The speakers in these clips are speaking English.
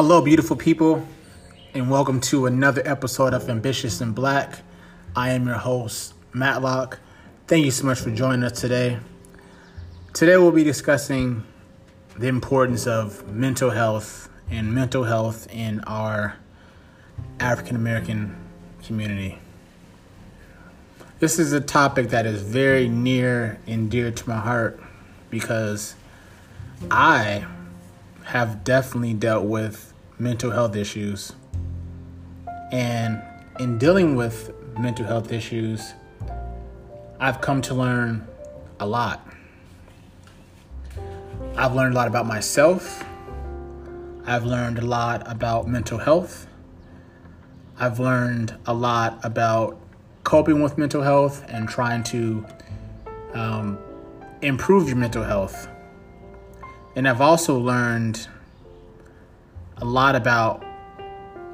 Hello, beautiful people, and welcome to another episode of Ambitious in Black. I am your host, Matlock. Thank you so much for joining us today. Today, we'll be discussing the importance of mental health and mental health in our African American community. This is a topic that is very near and dear to my heart because I have definitely dealt with mental health issues. And in dealing with mental health issues, I've come to learn a lot. I've learned a lot about myself. I've learned a lot about mental health. I've learned a lot about coping with mental health and trying to um, improve your mental health. And I've also learned a lot about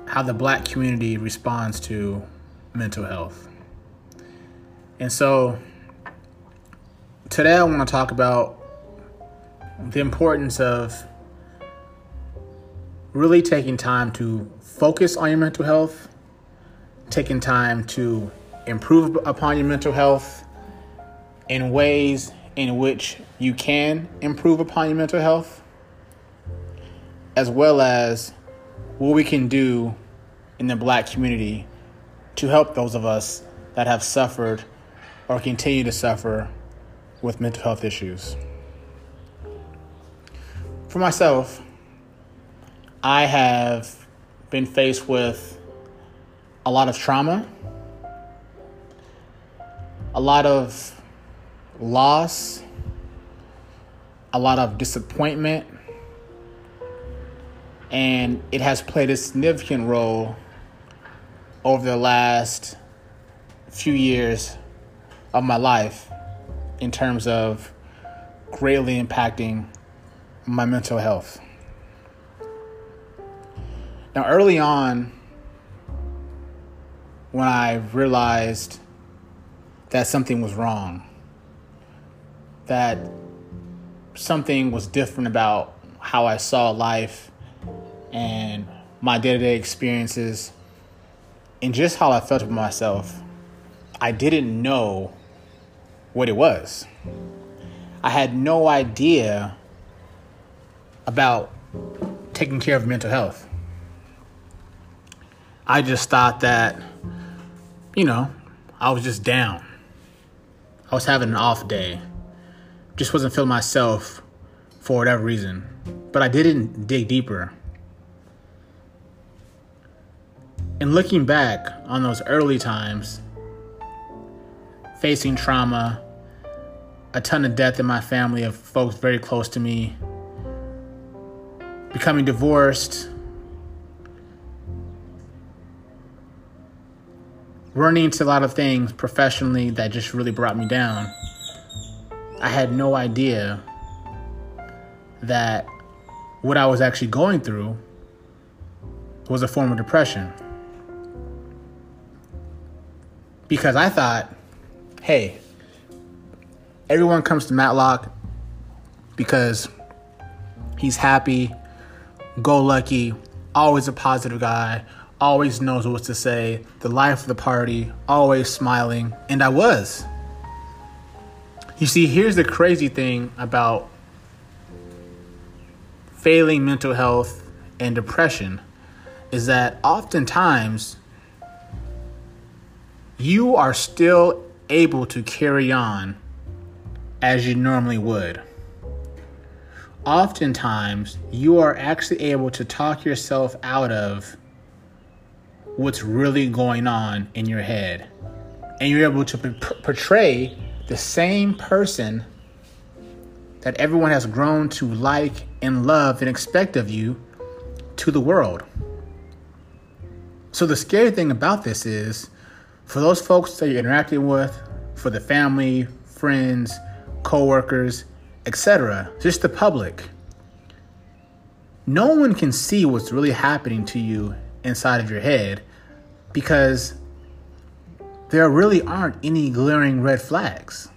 how the black community responds to mental health. And so today I want to talk about the importance of really taking time to focus on your mental health, taking time to improve upon your mental health in ways in which you can improve upon your mental health, as well as what we can do in the black community to help those of us that have suffered or continue to suffer with mental health issues. For myself, I have been faced with a lot of trauma, a lot of loss, a lot of disappointment, and it has played a significant role over the last few years of my life in terms of greatly impacting my mental health. Now, early on, when I realized that something was wrong, that something was different about how I saw life and my day to day experiences and just how I felt about myself, I didn't know what it was. I had no idea about taking care of mental health. I just thought that, you know, I was just down. I was having an off day just wasn't feeling myself for whatever reason. But I didn't dig deeper. And looking back on those early times, facing trauma, a ton of death in my family of folks very close to me, becoming divorced, running into a lot of things professionally that just really brought me down. I had no idea that what I was actually going through was a form of depression. Because I thought, hey, everyone comes to Matlock because he's happy, go lucky, always a positive guy, always knows what to say, the life of the party, always smiling, and I was. You see, here's the crazy thing about failing mental health and depression is that oftentimes you are still able to carry on as you normally would. Oftentimes, you are actually able to talk yourself out of what's really going on in your head. And you're able to portray the same person that everyone has grown to like and love and expect of you to the world. So, the scary thing about this is for those folks that you're interacting with, for the family, friends, coworkers, etc., just the public, no one can see what's really happening to you inside of your head because there really aren't any glaring red flags.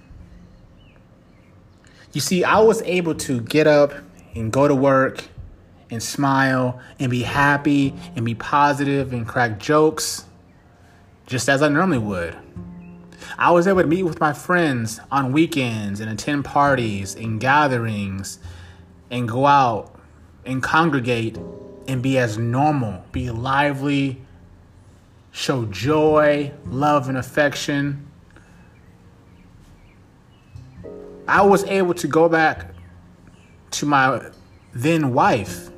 You see, I was able to get up and go to work and smile and be happy and be positive and crack jokes just as I normally would. I was able to meet with my friends on weekends and attend parties and gatherings and go out and congregate and be as normal, be lively, show joy, love, and affection. I was able to go back to my then wife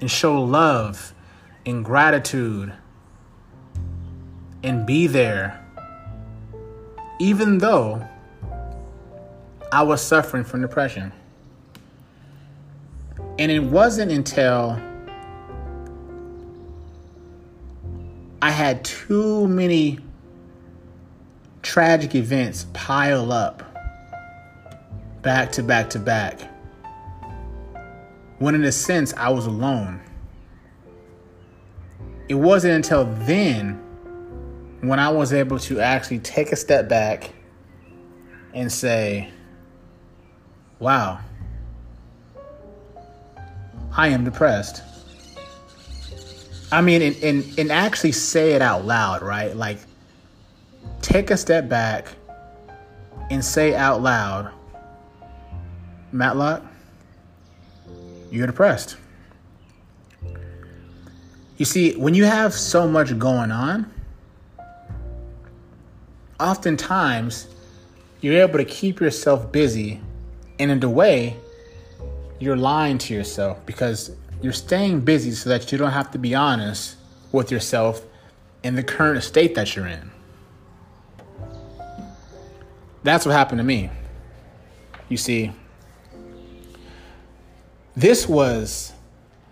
and show love and gratitude and be there, even though I was suffering from depression. And it wasn't until I had too many tragic events pile up back to back to back. When, in a sense, I was alone. It wasn't until then when I was able to actually take a step back and say, wow, I am depressed. I mean, and, and, and actually say it out loud, right? Like, take a step back and say out loud, Matlock, you're depressed. You see, when you have so much going on, oftentimes you're able to keep yourself busy, and in a way, you're lying to yourself because you're staying busy so that you don't have to be honest with yourself in the current state that you're in. That's what happened to me. You see, this was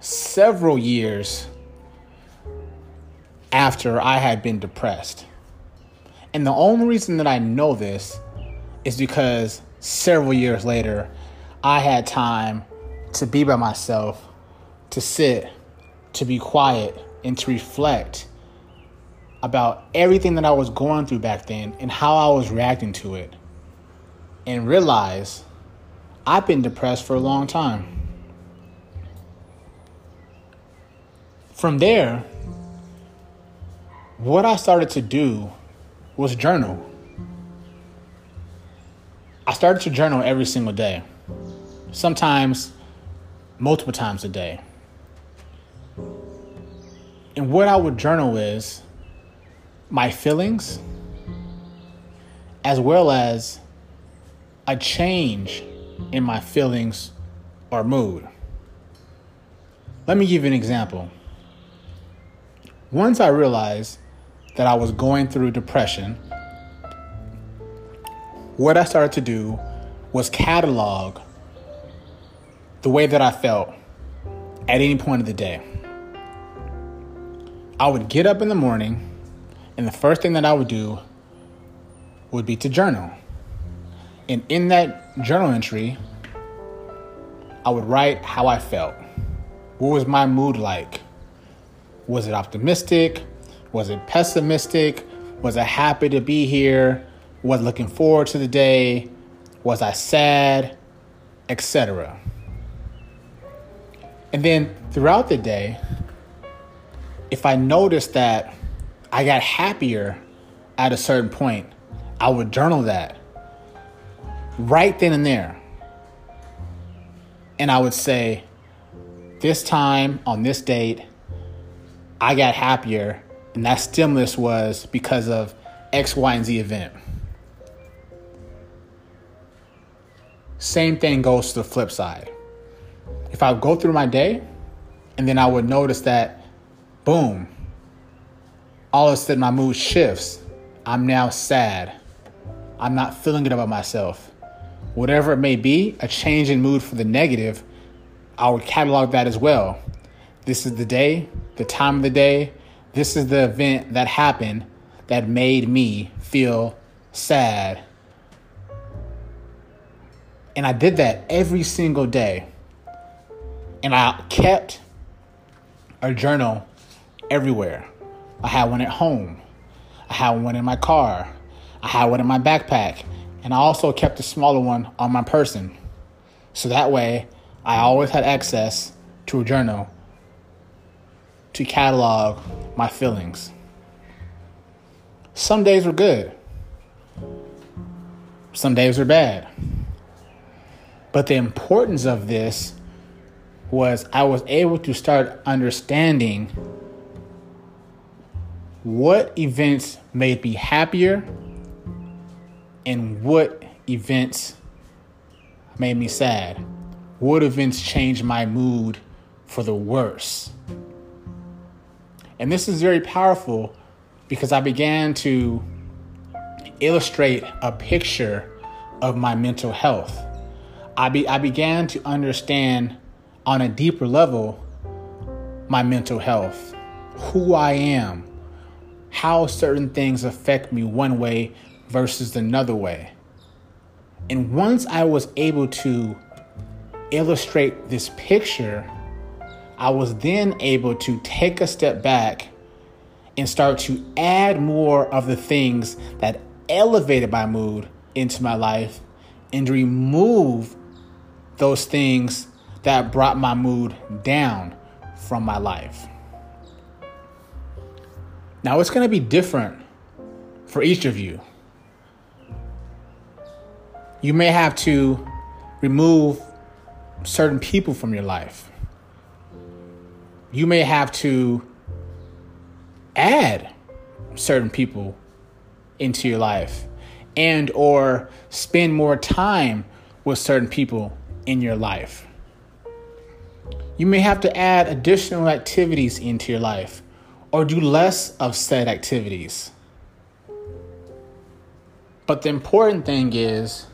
several years after I had been depressed. And the only reason that I know this is because several years later, I had time to be by myself, to sit, to be quiet, and to reflect about everything that I was going through back then and how I was reacting to it. And realize I've been depressed for a long time. From there, what I started to do was journal. I started to journal every single day, sometimes multiple times a day. And what I would journal is my feelings, as well as a change in my feelings or mood. Let me give you an example. Once I realized that I was going through depression, what I started to do was catalog the way that I felt at any point of the day. I would get up in the morning, and the first thing that I would do would be to journal. And in that journal entry, I would write how I felt. What was my mood like? Was it optimistic? Was it pessimistic? Was I happy to be here? Was looking forward to the day? Was I sad? Etc. And then throughout the day, if I noticed that I got happier at a certain point, I would journal that right then and there. And I would say, this time on this date, I got happier and that stimulus was because of X, Y, and Z event. Same thing goes to the flip side. If I go through my day and then I would notice that, boom, all of a sudden my mood shifts. I'm now sad. I'm not feeling good about myself. Whatever it may be, a change in mood for the negative, I would catalog that as well. This is the day, the time of the day, this is the event that happened that made me feel sad. And I did that every single day. And I kept a journal everywhere. I had one at home. I had one in my car. I had one in my backpack. And I also kept a smaller one on my person. So that way, I always had access to a journal to catalog my feelings. Some days were good, some days were bad. But the importance of this was I was able to start understanding what events made me happier and what events made me sad. What events changed my mood for the worse. And this is very powerful because I began to illustrate a picture of my mental health. I, be, I began to understand on a deeper level my mental health, who I am, how certain things affect me one way versus another way. And once I was able to illustrate this picture, I was then able to take a step back and start to add more of the things that elevated my mood into my life and remove those things that brought my mood down from my life. Now, it's going to be different for each of you. You may have to remove certain people from your life. You may have to add certain people into your life and or spend more time with certain people in your life. You may have to add additional activities into your life or do less of said activities. But the important thing is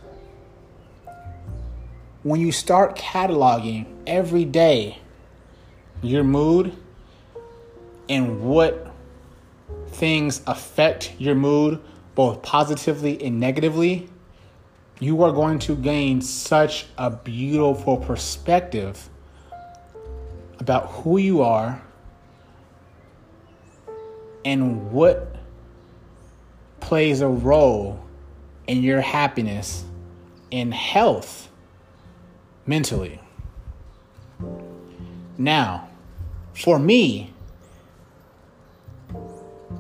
when you start cataloging every day your mood and what things affect your mood both positively and negatively, you are going to gain such a beautiful perspective about who you are and what plays a role in your happiness and health mentally. Now, for me,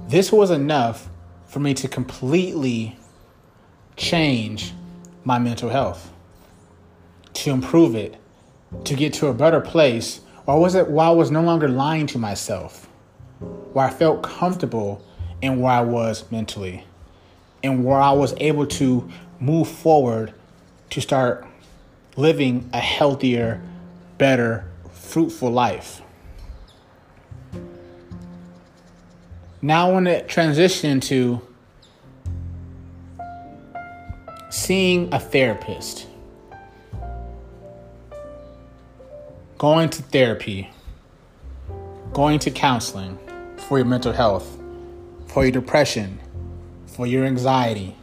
this was enough for me to completely change my mental health, to improve it, to get to a better place, or was it while I was no longer lying to myself? where I felt comfortable in where I was mentally and where I was able to move forward to start living a healthier, better, fruitful life. Now I want to transition to seeing a therapist, going to therapy, going to counseling for your mental health, for your depression, for your anxiety.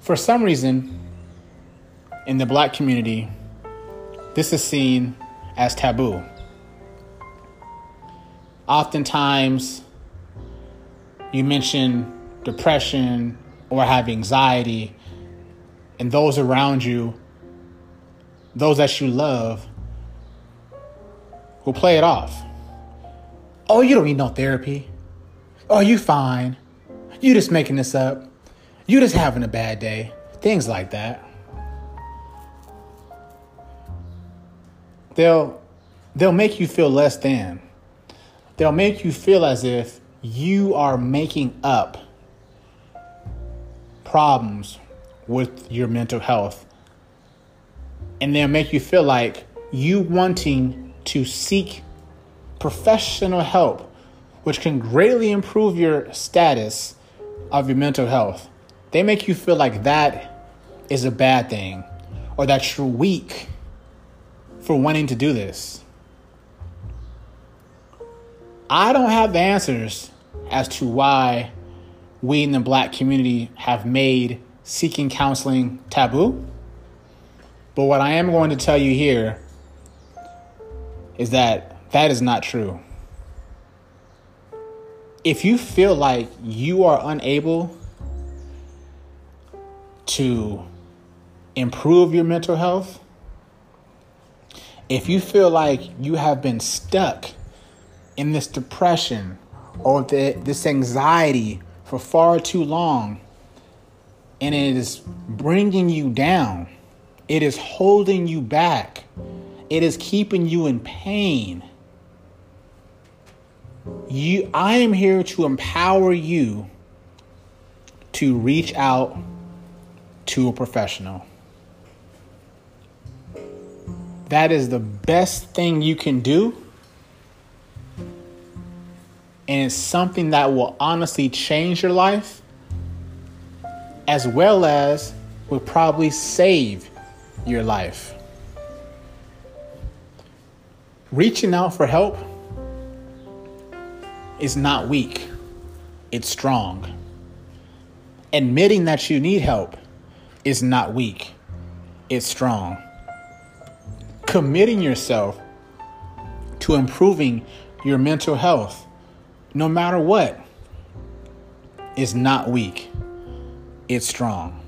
For some reason, in the black community, this is seen as taboo. Oftentimes, you mention depression or have anxiety, and those around you, those that you love, will play it off. Oh, you don't need no therapy. Oh, you fine. You just making this up. You just having a bad day. Things like that. They'll they'll make you feel less than. They'll make you feel as if you are making up problems with your mental health. And they'll make you feel like you wanting to seek professional help, which can greatly improve your status of your mental health, they make you feel like that is a bad thing or that you're weak for wanting to do this. I don't have the answers as to why we in the black community have made seeking counseling taboo. But what I am going to tell you here is that that is not true. If you feel like you are unable to improve your mental health, If you feel like you have been stuck in this depression or the, this anxiety for far too long, and it is bringing you down, it is holding you back, it is keeping you in pain. You, I am here to empower you to reach out to a professional. That is the best thing you can do. And it's something that will honestly change your life, as well as will probably save your life. Reaching out for help is not weak, it's strong. Admitting that you need help is not weak, it's strong committing yourself to improving your mental health, no matter what, is not weak, it's strong.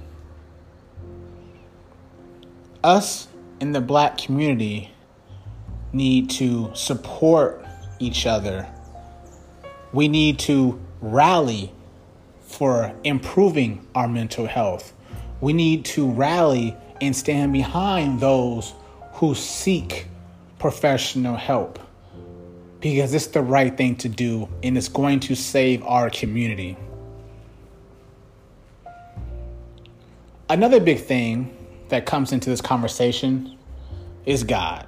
Us in the black community need to support each other. We need to rally for improving our mental health. We need to rally and stand behind those who seek professional help because it's the right thing to do and it's going to save our community. Another big thing that comes into this conversation is God.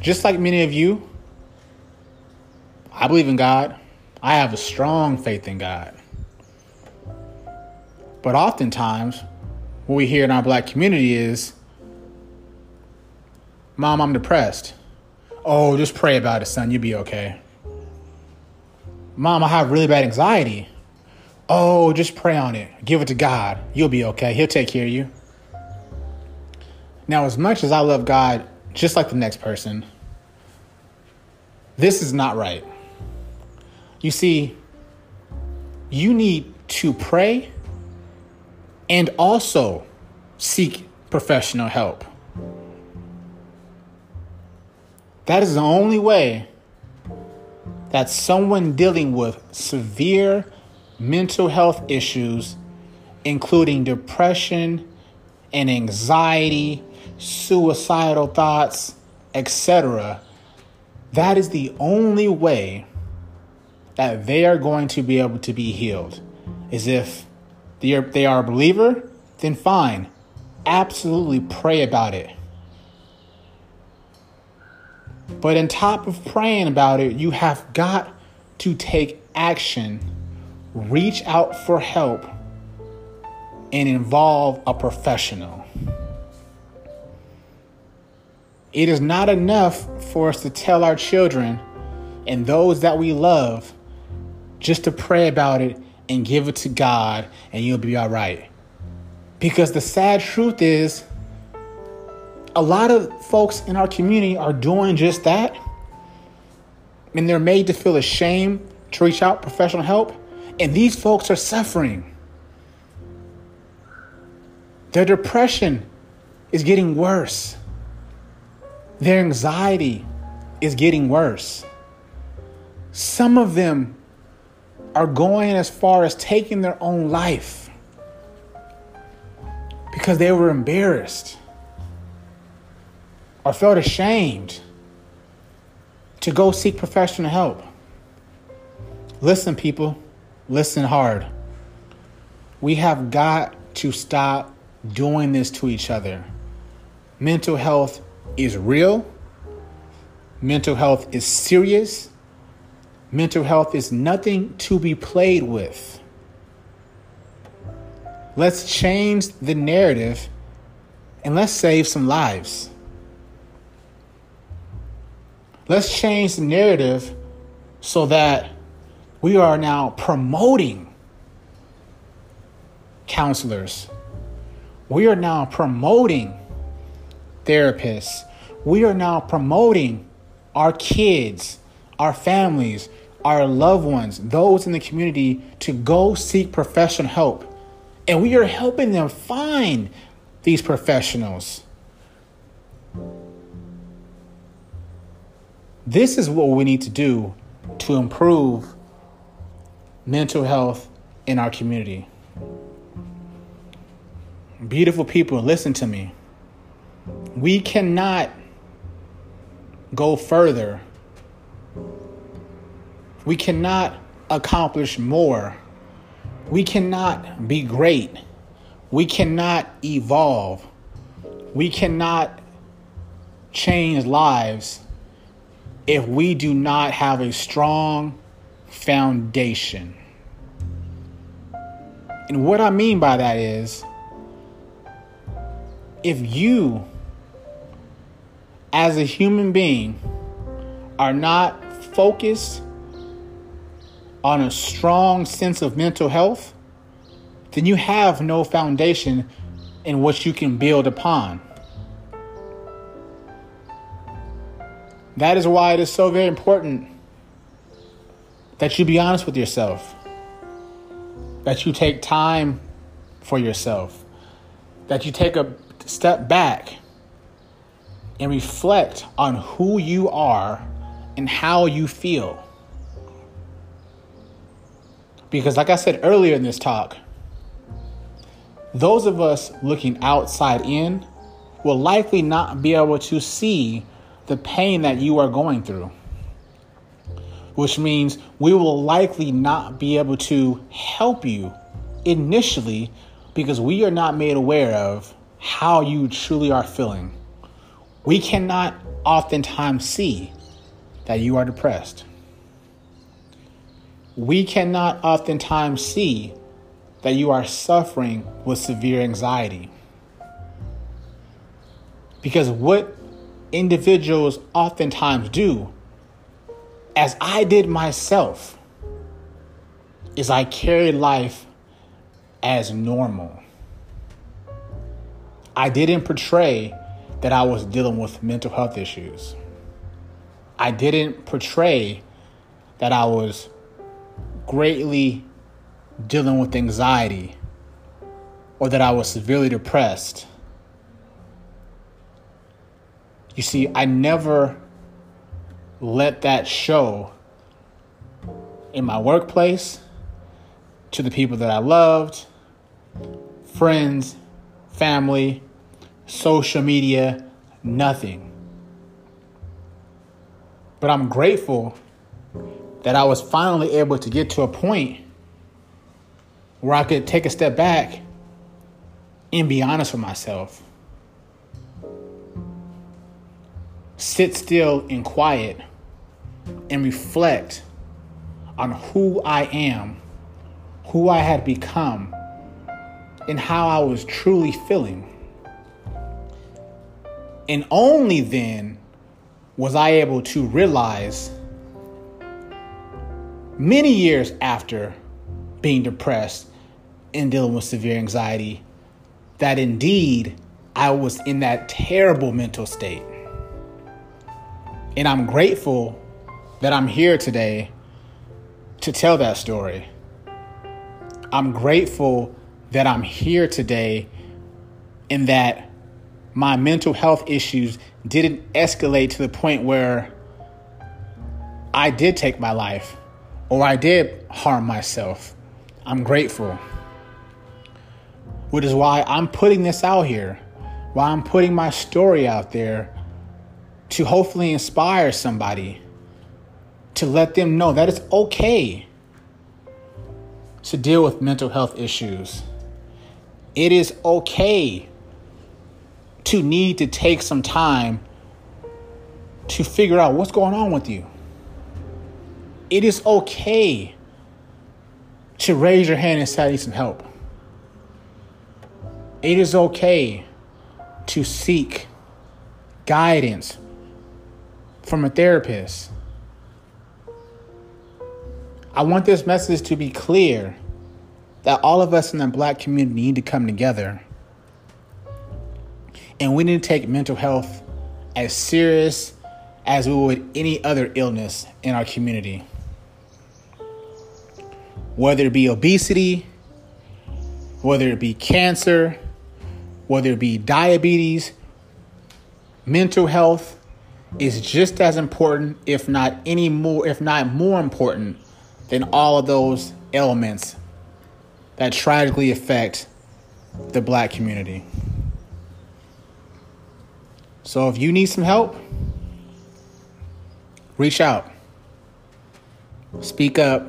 Just like many of you, I believe in God. I have a strong faith in God. But oftentimes, what we hear in our black community is Mom, I'm depressed. Oh, just pray about it, son. You'll be okay. Mom, I have really bad anxiety. Oh, just pray on it. Give it to God. You'll be okay. He'll take care of you. Now, as much as I love God, just like the next person, this is not right. You see, you need to pray and also seek professional help. That is the only way that someone dealing with severe mental health issues, including depression and anxiety, suicidal thoughts, etc., that is the only way that they are going to be able to be healed, is if they are, they are a believer, then fine. Absolutely pray about it. But on top of praying about it, you have got to take action, reach out for help, and involve a professional. It is not enough for us to tell our children and those that we love just to pray about it and give it to God and you'll be all right. Because the sad truth is, a lot of folks in our community are doing just that. And they're made to feel ashamed to reach out professional help. And these folks are suffering. Their depression is getting worse. Their anxiety is getting worse. Some of them are going as far as taking their own life because they were embarrassed or felt ashamed to go seek professional help. Listen, people, listen hard. We have got to stop doing this to each other. Mental health is real, mental health is serious Mental health is nothing to be played with. Let's change the narrative and let's save some lives. Let's change the narrative so that we are now promoting counselors. We are now promoting therapists. We are now promoting our kids, our families, our loved ones, those in the community, to go seek professional help. And we are helping them find these professionals. This is what we need to do to improve mental health in our community. Beautiful people, listen to me. We cannot go further. We cannot accomplish more. We cannot be great. We cannot evolve. We cannot change lives if we do not have a strong foundation. And what I mean by that is if you, as a human being, are not focused on a strong sense of mental health, then you have no foundation in which you can build upon. That is why it is so very important that you be honest with yourself, that you take time for yourself, that you take a step back and reflect on who you are and how you feel. Because, like I said earlier in this talk, those of us looking outside in will likely not be able to see the pain that you are going through. Which means we will likely not be able to help you initially because we are not made aware of how you truly are feeling. We cannot oftentimes see that you are depressed. We cannot oftentimes see that you are suffering with severe anxiety. Because what individuals oftentimes do, as I did myself, is I carry life as normal. I didn't portray that I was dealing with mental health issues. I didn't portray that I was greatly dealing with anxiety or that I was severely depressed you see, I never let that show in my workplace, to the people that I loved, friends, family, social media, nothing. But I'm grateful that I was finally able to get to a point where I could take a step back and be honest with myself. sit still and quiet and reflect on who I am, who I had become, and how I was truly feeling. And only then was I able to realize, many years after being depressed and dealing with severe anxiety, that indeed I was in that terrible mental state. And I'm grateful that I'm here today to tell that story. I'm grateful that I'm here today and that my mental health issues didn't escalate to the point where I did take my life or I did harm myself. I'm grateful. Which is why I'm putting this out here, why I'm putting my story out there to hopefully inspire somebody to let them know that it's okay to deal with mental health issues. It is okay to need to take some time to figure out what's going on with you. It is okay to raise your hand and say, I need some help. It is okay to seek guidance from a therapist. I want this message to be clear that all of us in the black community need to come together. And we need to take mental health as serious as we would any other illness in our community. Whether it be obesity, whether it be cancer, whether it be diabetes, mental health, is just as important, if not any more, if not more important, than all of those elements that tragically affect the black community. So if you need some help, reach out. Speak up.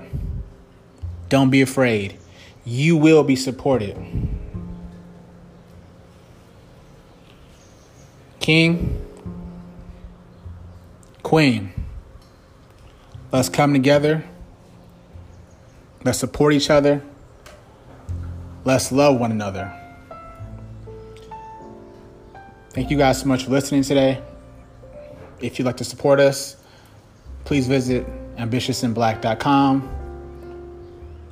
Don't be afraid. You will be supported. King, Queen, let's come together. Let's support each other. Let's love one another. Thank you guys so much for listening today. If you'd like to support us, please visit ambitiousinblack.com.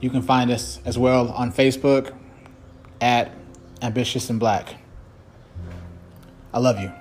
You can find us as well on Facebook at Ambitious in Black. I love you.